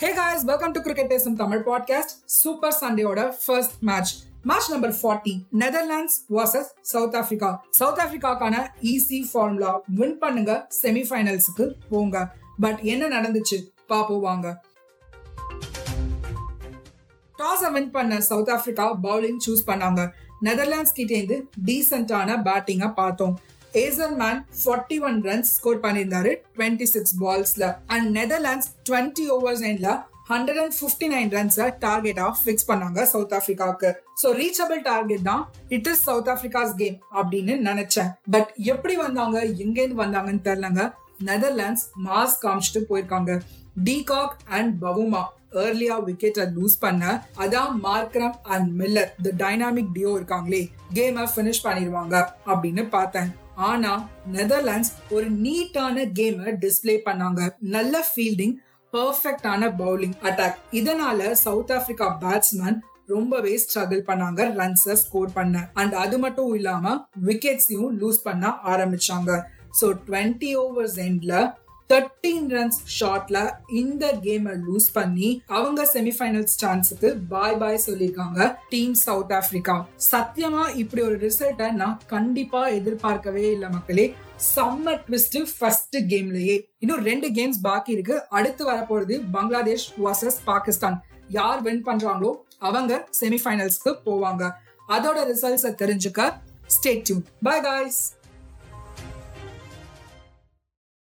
Hey guys welcome to cricket பேசும் Tamil podcast super சண்டேயோட first match match number forty Netherlands versus South Africa South ஆப்பிரிக்காக்கான easy formula win பண்ணுங்க செமிஃபைனல்ஸுக்கு போங்க. But என்ன நடந்துச்சு? பாப்போம் வாங்க. டாஸ் வின் பண்ண சவுத் ஆப்பிரிக்கா பவுலிங் சூஸ் பண்ணாங்க. நெதர்லாண்ட்ஸ் கிட்டேந்து டீசென்டான பேட்டிங்கை பார்த்தோம். ஏசன் மேன் ஃபார்ட்டி ஒன் ரன்ஸ் ஸ்கோர் பண்ணியிருந்தாரு டுவெண்ட்டி சிக்ஸ் பால்ஸ்ல அண்ட் நெதர்லாண்ட்ஸ் டுவெண்ட்டி ஓவர்ஸ் எண்ட்ல ஹண்ட்ரட் அண்ட் ஃபிஃப்டி நைன் ரன்ஸை டார்கெட்டா ஃபிக்ஸ் பண்ணாங்க சவுத் ஆப்பிரிக்காவுக்கு ஸோ ரீச்சபிள் டார்கெட் தான். It is South Africa's game அப்படின்னு நினைச்சேன். பட் எப்படி வந்தாங்க எங்கேருந்து வந்தாங்கன்னு தெரியலங்க. நெதர்லாண்ட்ஸ் மாஸ் காமிச்சிட்டு போயிருக்காங்க. டிகாக் அண்ட் பவுமா ஏர்லியா விக்கெட்டை லூஸ் பண்ண அதான் Markram and Miller the dynamic duo இருக்காங்களே கேமை ஃபினிஷ் பண்ணிடுவாங்க அப்படின்னு பார்த்தேன். ஆனா நெதர்லாண்ட்ஸ் ஒரு நீட்டான கேமை டிஸ்பிளே பண்ணாங்க. நல்ல ஃபீல்டிங் பர்ஃபெக்டான பவுலிங் அட்டாக் இதனால சவுத் ஆப்பிரிக்கா பேட்ஸ்மேன் ரொம்பவே ஸ்ட்ரகிள் பண்ணாங்க ரன்ஸை ஸ்கோர் பண்ண. அண்ட் அது மட்டும் இல்லாம விக்கெட்ஸையும் லூஸ் பண்ண ஆரம்பிச்சாங்க. ஸோ டுவெண்ட்டி ஓவர்ஸ் எண்ட்ல தேர்ட்டீன் ரன்ஸ் ஷாட்ல இந்த கேமை லூஸ் பண்ணி அவங்க செமிஃபைனல்ஸ் சான்ஸுக்கு பாய் பாய் சொல்லியிருக்காங்க டீம் சவுத் ஆப்பிரிக்கா சத்தியமா இப்படி ஒரு ரிசல்ட்டை நான் கண்டிப்பா எதிர்பார்க்கவே இல்லை மக்களே. செம்ம ட்விஸ்ட் ஃபர்ஸ்ட் கேம்லயே இன்னும் ரெண்டு கேம்ஸ் பாக்கி இருக்கு. அடுத்து வரப்போறது பங்களாதேஷ் வர்சஸ் பாகிஸ்தான். யார் வின் பண்றாங்களோ அவங்க செமிஃபைனல்ஸ்க்கு போவாங்க. அதோட ரிசல்ட்ஸை தெரிஞ்சுக்க ஸ்டேட் டியூன் பை காய்ஸ்